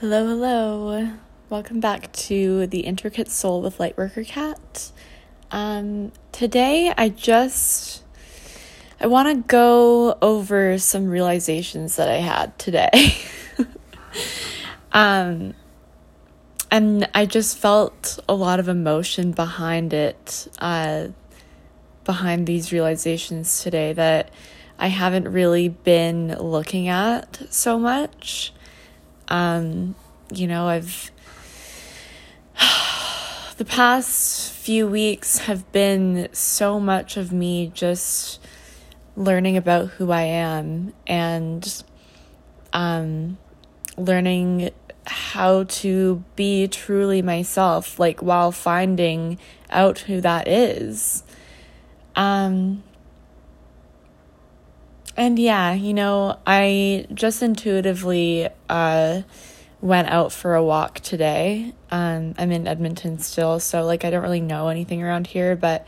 Hello, hello. Welcome back to the Intricate Soul with Lightworker Cat. Um, today, I just I want to go over some realizations that I had today. um, and I just felt a lot of emotion behind it, uh, behind these realizations today that I haven't really been looking at so much. Um, you know, I've the past few weeks have been so much of me just learning about who I am and um, learning how to be truly myself, like while finding out who that is. Um, and yeah, you know, I just intuitively uh, went out for a walk today. Um, I'm in Edmonton still, so like I don't really know anything around here, but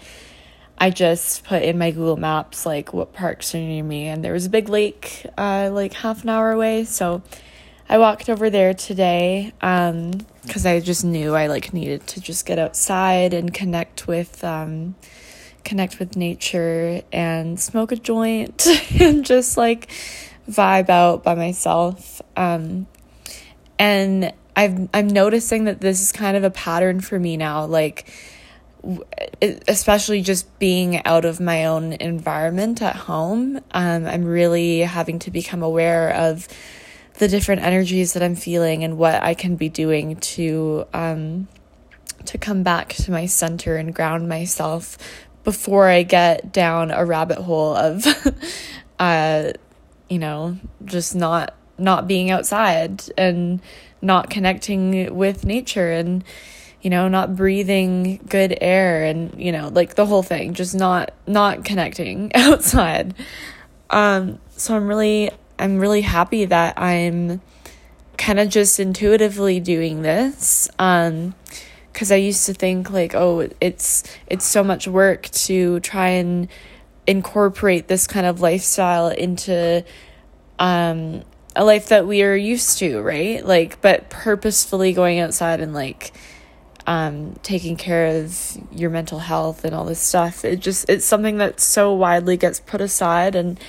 I just put in my Google Maps like what parks are near me, and there was a big lake uh, like half an hour away, so I walked over there today because um, I just knew I like needed to just get outside and connect with um, connect with nature and smoke a joint and just like vibe out by myself. Um, and I've I'm noticing that this is kind of a pattern for me now, like especially just being out of my own environment at home. Um, I'm really having to become aware of the different energies that I'm feeling and what I can be doing to um, to come back to my center and ground myself before I get down a rabbit hole of, uh, you know, just not not being outside and not connecting with nature and you know not breathing good air and you know like the whole thing just not not connecting outside. Um so i'm really i'm really happy that i'm kind of just intuitively doing this. Um because I used to think like, oh, it's it's so much work to try and incorporate this kind of lifestyle into um, a life that we are used to, right? Like, but purposefully going outside and like um, taking care of your mental health and all this stuff. It just it's something that so widely gets put aside, and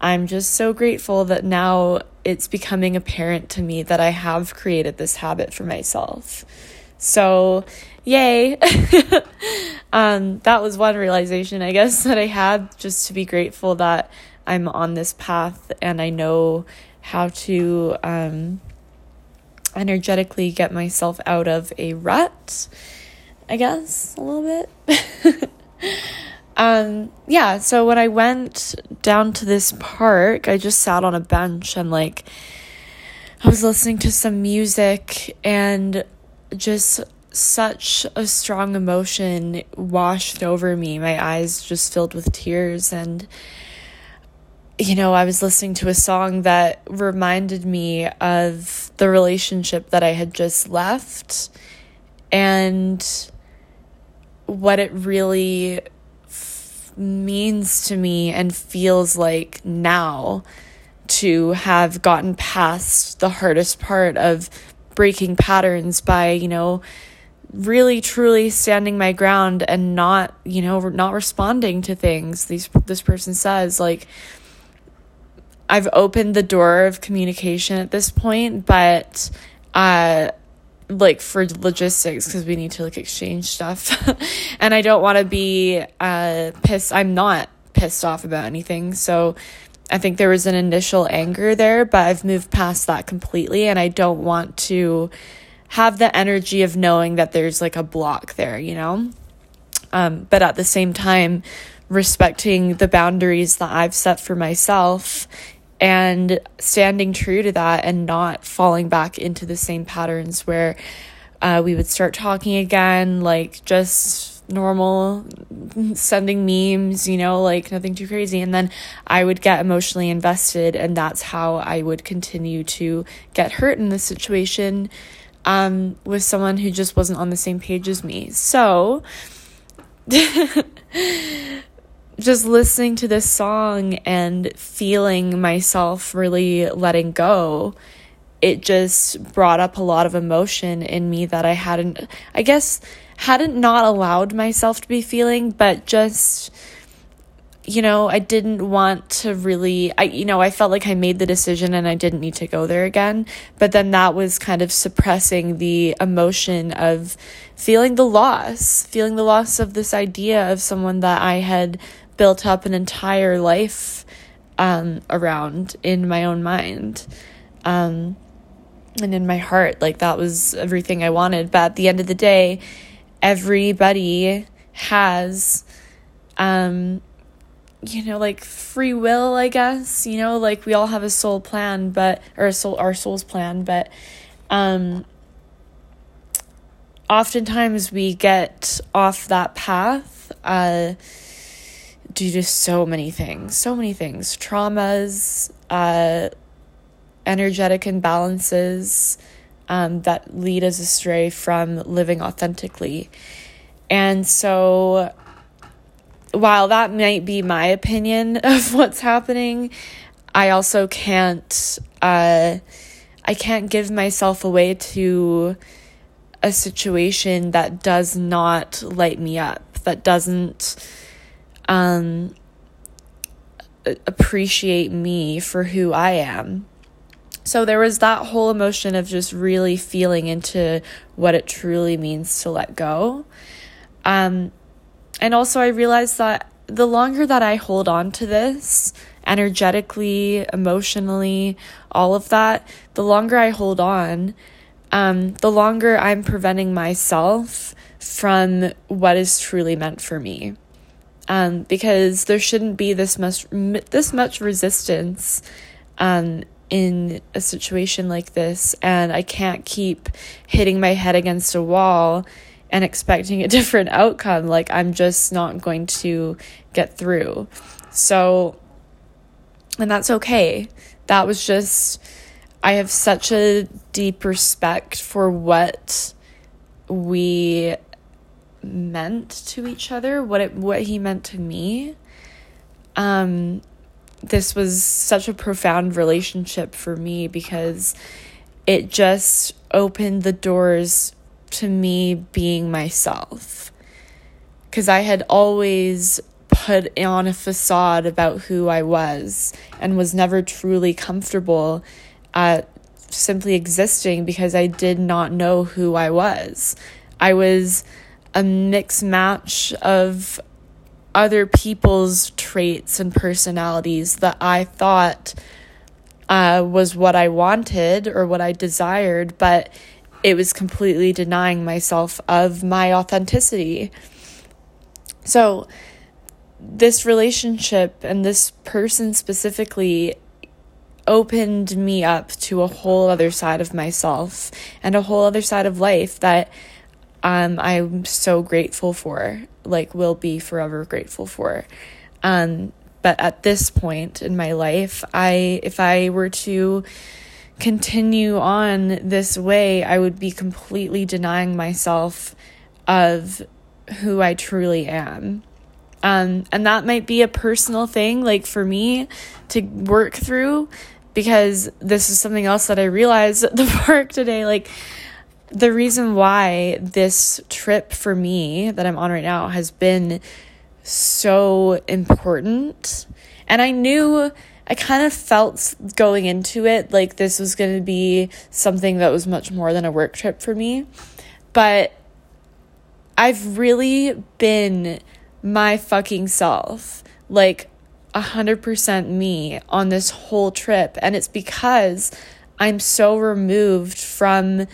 I'm just so grateful that now it's becoming apparent to me that I have created this habit for myself. So, yay. um, that was one realization, I guess, that I had just to be grateful that I'm on this path and I know how to um, energetically get myself out of a rut, I guess, a little bit. um, yeah, so when I went down to this park, I just sat on a bench and like I was listening to some music and just such a strong emotion washed over me. My eyes just filled with tears. And, you know, I was listening to a song that reminded me of the relationship that I had just left and what it really f- means to me and feels like now to have gotten past the hardest part of breaking patterns by, you know, really truly standing my ground and not, you know, not responding to things these this person says like I've opened the door of communication at this point, but uh like for logistics because we need to like exchange stuff and I don't want to be uh pissed I'm not pissed off about anything. So I think there was an initial anger there, but I've moved past that completely and I don't want to have the energy of knowing that there's like a block there, you know? Um, but at the same time, respecting the boundaries that I've set for myself and standing true to that and not falling back into the same patterns where uh, we would start talking again, like just normal sending memes, you know, like nothing too crazy. And then I would get emotionally invested, and that's how I would continue to get hurt in this situation um, with someone who just wasn't on the same page as me. So, just listening to this song and feeling myself really letting go it just brought up a lot of emotion in me that I hadn't, I guess, hadn't not allowed myself to be feeling, but just, you know, I didn't want to really, I, you know, I felt like I made the decision and I didn't need to go there again. But then that was kind of suppressing the emotion of feeling the loss, feeling the loss of this idea of someone that I had built up an entire life um, around in my own mind. Um, and in my heart like that was everything i wanted but at the end of the day everybody has um you know like free will i guess you know like we all have a soul plan but or a soul our soul's plan but um oftentimes we get off that path uh due to so many things so many things traumas uh energetic imbalances um, that lead us astray from living authentically. And so, while that might be my opinion of what's happening, I also can't. Uh, I can't give myself away to a situation that does not light me up, that doesn't um, appreciate me for who I am. So there was that whole emotion of just really feeling into what it truly means to let go. Um, and also, I realized that the longer that I hold on to this, energetically, emotionally, all of that, the longer I hold on, um, the longer I'm preventing myself from what is truly meant for me. Um, because there shouldn't be this much this much resistance um, in a situation like this and I can't keep hitting my head against a wall and expecting a different outcome. Like, I'm just not going to get through. So, and that's okay. That was just, I have such a deep respect for what we meant to each other, what it what he meant to me. Um this was such a profound relationship for me because it just opened the doors to me being myself. Because I had always put on a facade about who I was and was never truly comfortable at simply existing because I did not know who I was. I was a mixed match of other people's traits and personalities that I thought uh, was what I wanted or what I desired, but it was completely denying myself of my authenticity. So, this relationship and this person specifically opened me up to a whole other side of myself and a whole other side of life that um, I'm so grateful for, like, will be forever grateful for. Um, but at this point in my life, I, if I were to continue on this way, I would be completely denying myself of who I truly am. Um, and that might be a personal thing, like for me to work through, because this is something else that I realized at the park today. Like, the reason why this trip for me that I'm on right now has been so important. And I knew, I kind of felt going into it like this was going to be something that was much more than a work trip for me. But I've really been my fucking self. Like, 100% me on this whole trip. And it's because I'm so removed from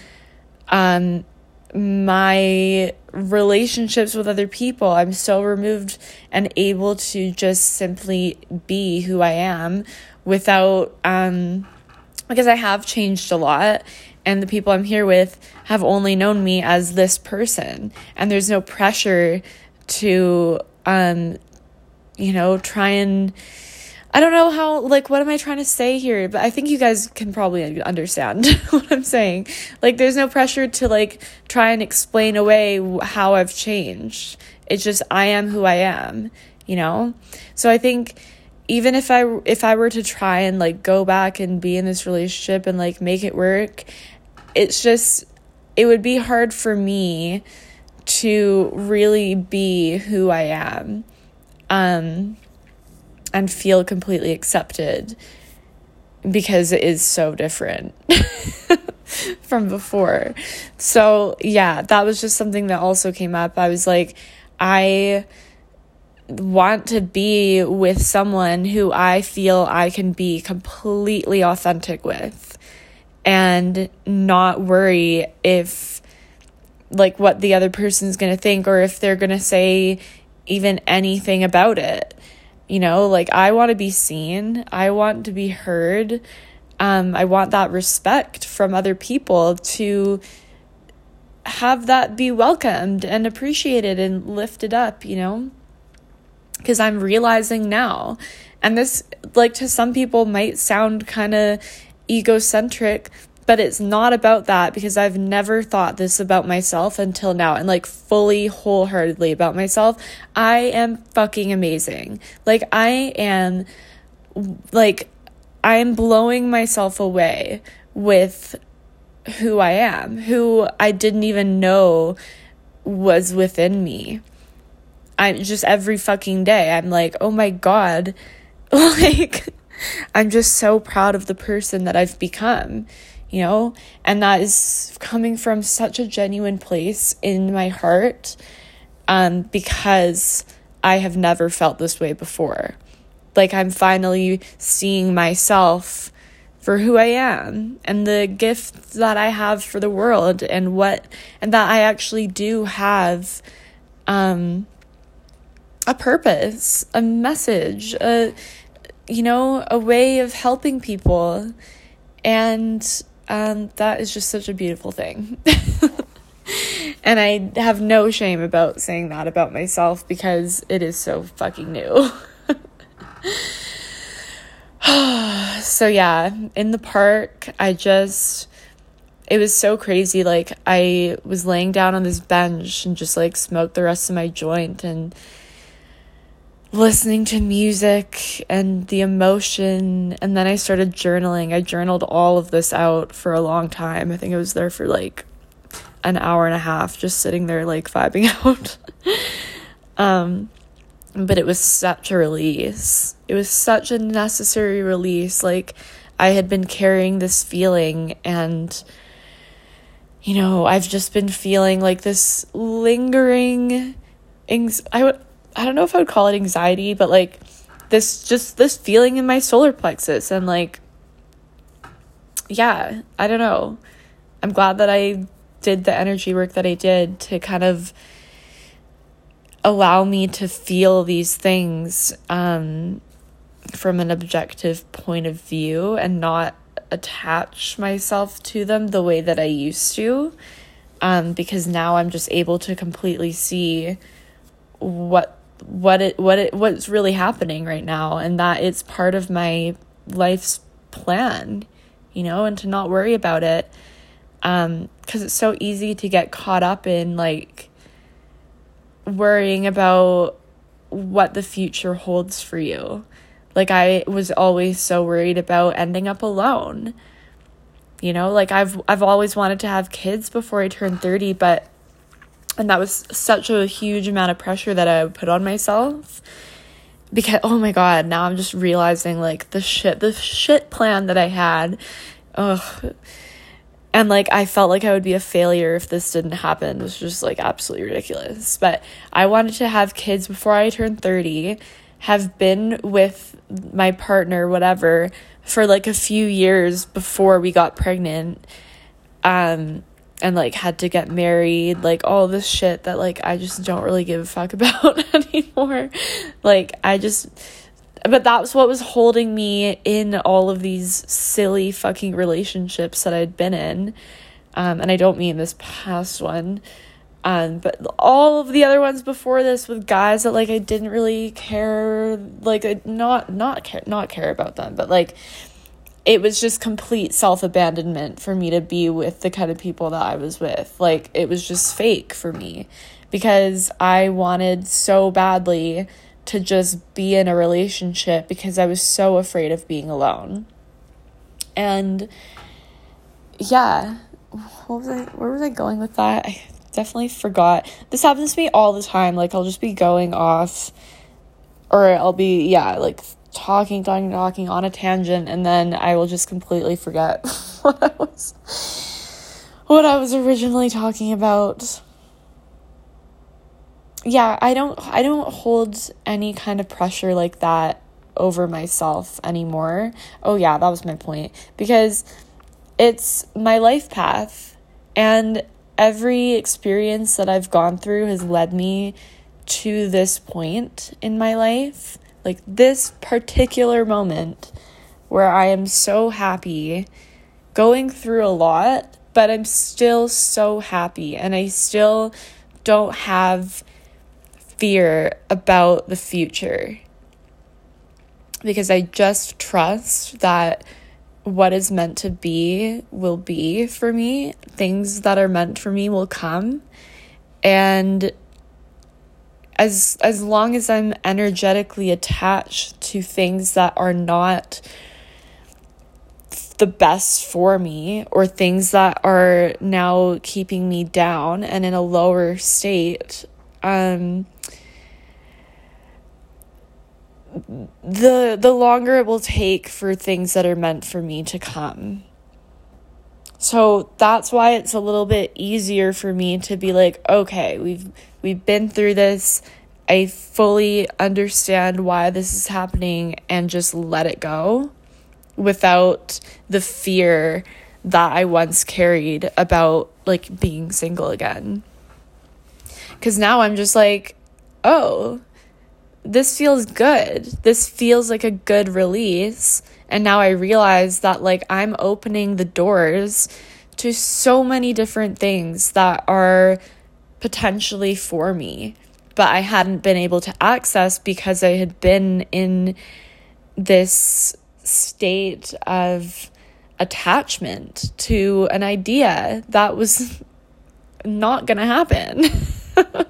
um, my relationships with other people. I'm so removed and able to just simply be who I am without, um, because I have changed a lot and the people I'm here with have only known me as this person. And there's no pressure to, um, you know, try and I don't know how, like, what am I trying to say here? But I think you guys can probably understand what I'm saying. Like, there's no pressure to, like, try and explain away how I've changed. It's just, I am who I am, you know? So I think even if I if I were to try and like go back and be in this relationship and like make it work, it's just it would be hard for me to really be who I am um and feel completely accepted because it is so different from before. So, yeah, that was just something that also came up. I was like I want to be with someone who I feel I can be completely authentic with and not worry if like what the other person's going to think or if they're going to say even anything about it. You know, like I want to be seen, I want to be heard. Um I want that respect from other people to have that be welcomed and appreciated and lifted up, you know? because I'm realizing now. And this, like, to some people might sound kind of egocentric, but it's not about that because I've never thought this about myself until now and like fully wholeheartedly about myself. I am fucking amazing. Like, I am, like, I am blowing myself away with who I am, who I didn't even know was within me. I'm just every fucking day, I'm like, oh my God, like, I'm just so proud of the person that I've become, you know? And that is coming from such a genuine place in my heart um, because I have never felt this way before. Like, I'm finally seeing myself for who I am and the gift that I have for the world and what, and that I actually do have. Um, a purpose, a message, a you know, a way of helping people. And um, that is just such a beautiful thing. and I have no shame about saying that about myself because it is so fucking new. so, yeah, in the park, I just, it was so crazy. Like, I was laying down on this bench and just like smoked the rest of my joint and listening to music and the emotion and then I started journaling. I journaled all of this out for a long time. I think I was there for like an hour and a half just sitting there like vibing out. um but it was such a release. It was such a necessary release. Like I had been carrying this feeling and you know, I've just been feeling like this lingering I would I don't know if I would call it anxiety, but like this just this feeling in my solar plexus and like yeah, I don't know. I'm glad that I did the energy work that I did to kind of allow me to feel these things um, from an objective point of view and not attach myself to them the way that I used to. Um, because now I'm just able to completely see what what it what it what's really happening right now and that it's part of my life's plan you know and to not worry about it. Um cuz it's so easy to get caught up in like worrying about what the future holds for you. Like i was always so worried about ending up alone. You know like i've i've always wanted to have kids before i turned 30 but and that was such a huge amount of pressure that I put on myself because oh my god now i'm just realizing like the shit the shit plan that i had. Ugh. And like i felt like i would be a failure if this didn't happen it was just like absolutely ridiculous. But i wanted to have kids before i turned 30 have been with my partner whatever for like a few years before we got pregnant. Um and like had to get married, like all this shit that like I just don't really give a fuck about anymore. Like I just but that's what was holding me in all of these silly fucking relationships that I'd been in. Um, and I don't mean this past one. Um, but all of the other ones before this with guys that like I didn't really care, like not not care not care about them, but like it was just complete self abandonment for me to be with the kind of people that I was with. Like, it was just fake for me because I wanted so badly to just be in a relationship because I was so afraid of being alone. And yeah, what was I where was I going with that? I definitely forgot. This happens to me all the time. Like I'll just be going off or I'll be yeah, like talking, talking, talking on a tangent and then I will just completely forget what I was what I was originally talking about. Yeah, I don't I don't hold any kind of pressure like that over myself anymore. Oh yeah, that was my point because it's my life path and every experience that I've gone through has led me to this point in my life. Like this particular moment where I am so happy, going through a lot, but I'm still so happy and I still don't have fear about the future. Because I just trust that what is meant to be will be for me. Things that are meant for me will come. And as as long as I'm energetically attached to things that are not the best for me or things that are now keeping me down and in a lower state um the the longer it will take for things that are meant for me to come. So that's why it's a little bit easier for me to be like, okay, we've we've been through this. I fully understand why this is happening and just let it go without the fear that I once carried about like being single again. Cuz now I'm just like, oh, this feels good. This feels like a good release. And now I realize that like I'm opening the doors to so many different things that are potentially for me, but I hadn't been able to access because I had been in this state of attachment to an idea that was not going to happen.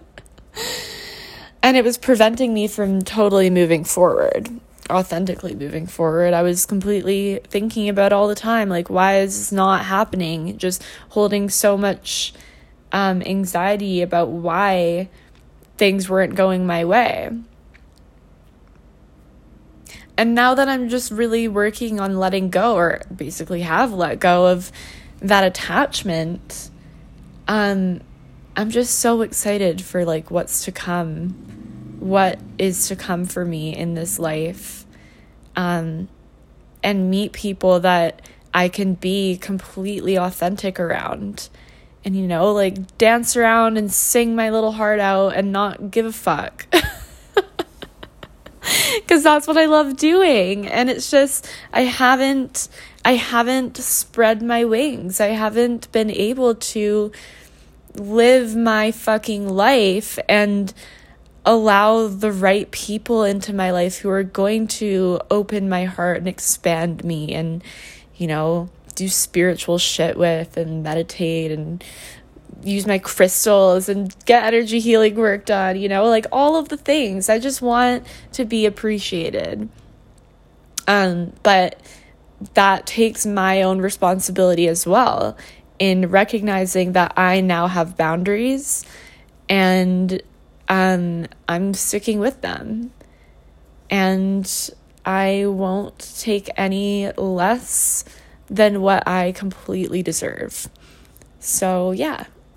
and it was preventing me from totally moving forward authentically moving forward. I was completely thinking about all the time like why is this not happening? Just holding so much um, anxiety about why things weren't going my way. And now that i'm just really working on letting go or basically have let go of that attachment um i'm just so excited for like what's to come what is to come for me in this life um, and meet people that I can be completely authentic around. And you know like dance around and sing my little heart out and not give a fuck. Cuz that's what I love doing. And it's just I haven't I haven't spread my wings. I haven't been able to live my fucking life and allow the right people into my life who are going to open my heart and expand me and, you know, do spiritual shit with and meditate and use my crystals and get energy healing work done, you know, like all of the things. I just want to be appreciated. Um, but that takes my own responsibility as well in recognizing that I now have boundaries and um, I'm sticking with them. And I won't take any less than what I completely deserve. So, yeah.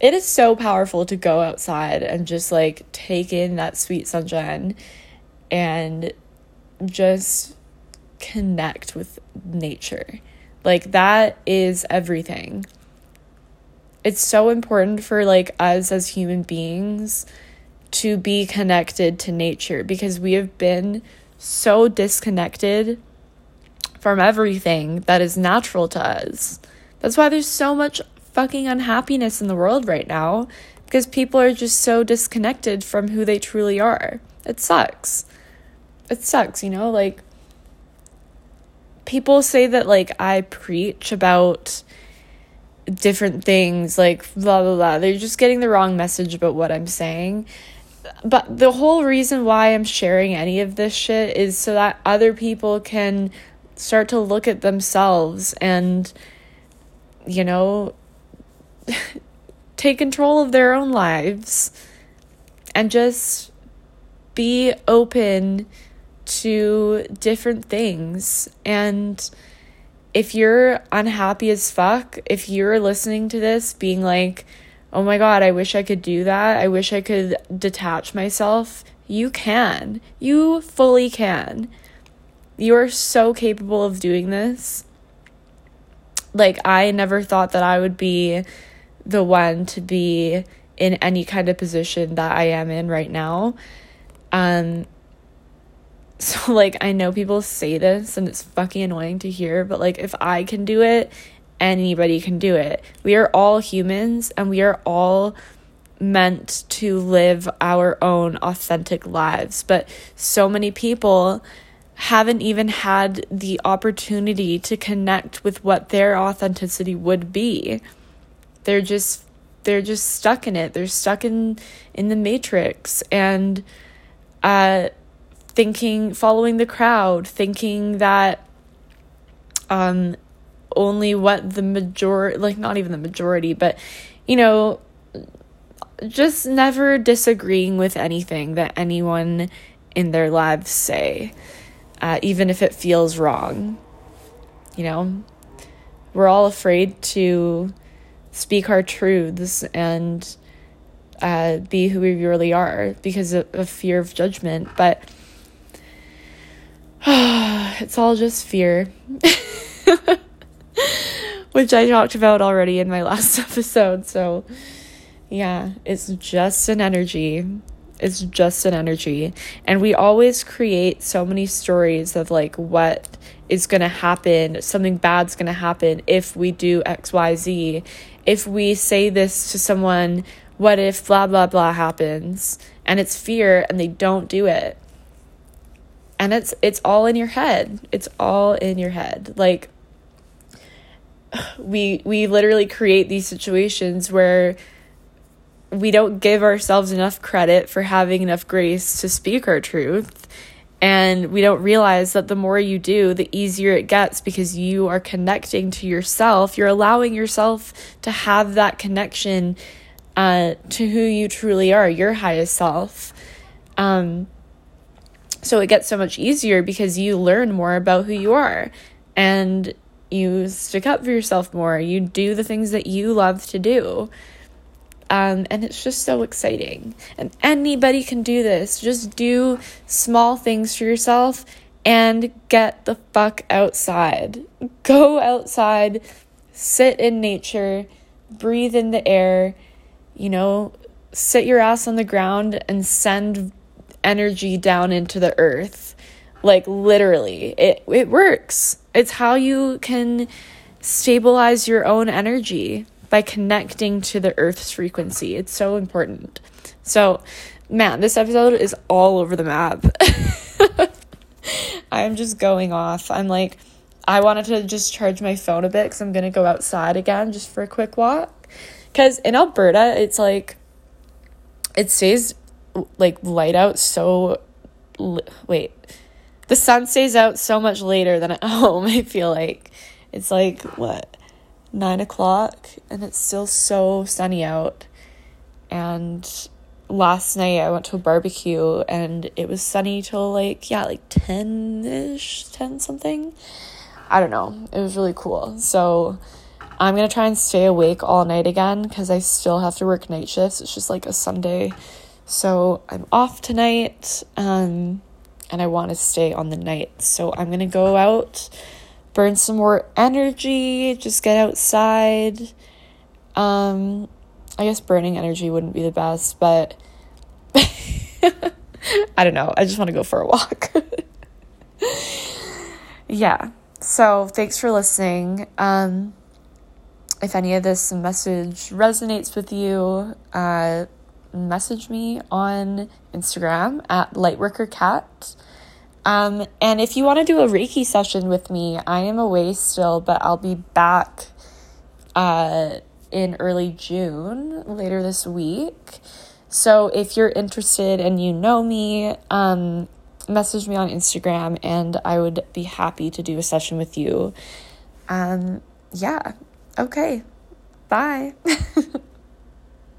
it is so powerful to go outside and just like take in that sweet sunshine and just connect with nature. Like that is everything. It's so important for like us as human beings to be connected to nature because we have been so disconnected from everything that is natural to us. That's why there's so much fucking unhappiness in the world right now because people are just so disconnected from who they truly are. It sucks. It sucks, you know? Like, people say that like I preach about different things, like blah, blah, blah. They're just getting the wrong message about what I'm saying. But the whole reason why I'm sharing any of this shit is so that other people can start to look at themselves and, you know, take control of their own lives and just be open to different things. And if you're unhappy as fuck, if you're listening to this being like, oh my god, I wish I could do that, I wish I could detach myself, you can. You fully can. You are so capable of doing this. Like, I never thought that I would be the one to be in any kind of position that I am in right now. Um, so, like, I know people say this and it's fucking annoying to hear, but like, if I can do it, anybody can do it. We are all humans and we are all meant to live our own authentic lives. But so many people haven't even had the opportunity to connect with what their authenticity would be. They're just they're just stuck in it. They're stuck in in the matrix and uh thinking following the crowd, thinking that um only what the majority like not even the majority, but you know just never disagreeing with anything that anyone in their lives say uh, even if it feels wrong. You know, we're all afraid to speak our truths and uh, be who we really are because of, of fear of judgment. But it's all just fear, which I talked about already in my last episode. So, yeah, it's just an energy it's just an energy. And we always create so many stories of like what is going to happen, something bad's going to happen if we do XYZ. If we say this to someone, what if blah, blah, blah happens? And it's fear and they don't do it. And it's it's all in your head. It's all in your head. Like we we literally create these situations where we don't give ourselves enough credit for having enough grace to speak our truth. And we don't realize that the more you do, the easier it gets because you are connecting to yourself. You're allowing yourself to have that connection uh, to who you truly are, your highest self. Um, so it gets so much easier because you learn more about who you are and you stick up for yourself more. You do the things that you love to do. Um, and it's just so exciting. And anybody can do this. Just do small things for yourself and get the fuck outside. Go outside, sit in nature, breathe in the air, you know, sit your ass on the ground and send energy down into the earth. Like literally, it it works. It's how you can stabilize your own energy by connecting to the Earth's frequency. It's so important. So, man, this episode is all over the map. I'm just going off. I'm like, I wanted to just charge my phone a bit because I'm going to go outside again just for a quick walk. Because in Alberta, it's like, it stays like light out so. Li- wait. The sun stays out so much later than at home, I feel like. It's like, what? nine o'clock and it's still so sunny out. And last night I went to a barbecue and it was sunny till like, yeah, like 10 ish, 10 something. I don't know. It was really cool. So I'm to try and stay awake all night again because I still have to work night shifts. It's just like a Sunday. So I'm off tonight um, and I want to stay on the night. So I'm to go out burn some more energy, just get outside. Um, I guess burning energy wouldn't be the best, but I don't know. I just want to go for a walk. yeah. So, thanks for listening. Um, if any of this message resonates with you, uh, message me on Instagram at lightworkercat. Um, and if you want to do a Reiki session with me, I am away still, but I'll be back uh, in early June, later this week. So if you're interested and you know me, um, message me on Instagram and I would be happy to do a session with you. Um, yeah. Okay. Bye.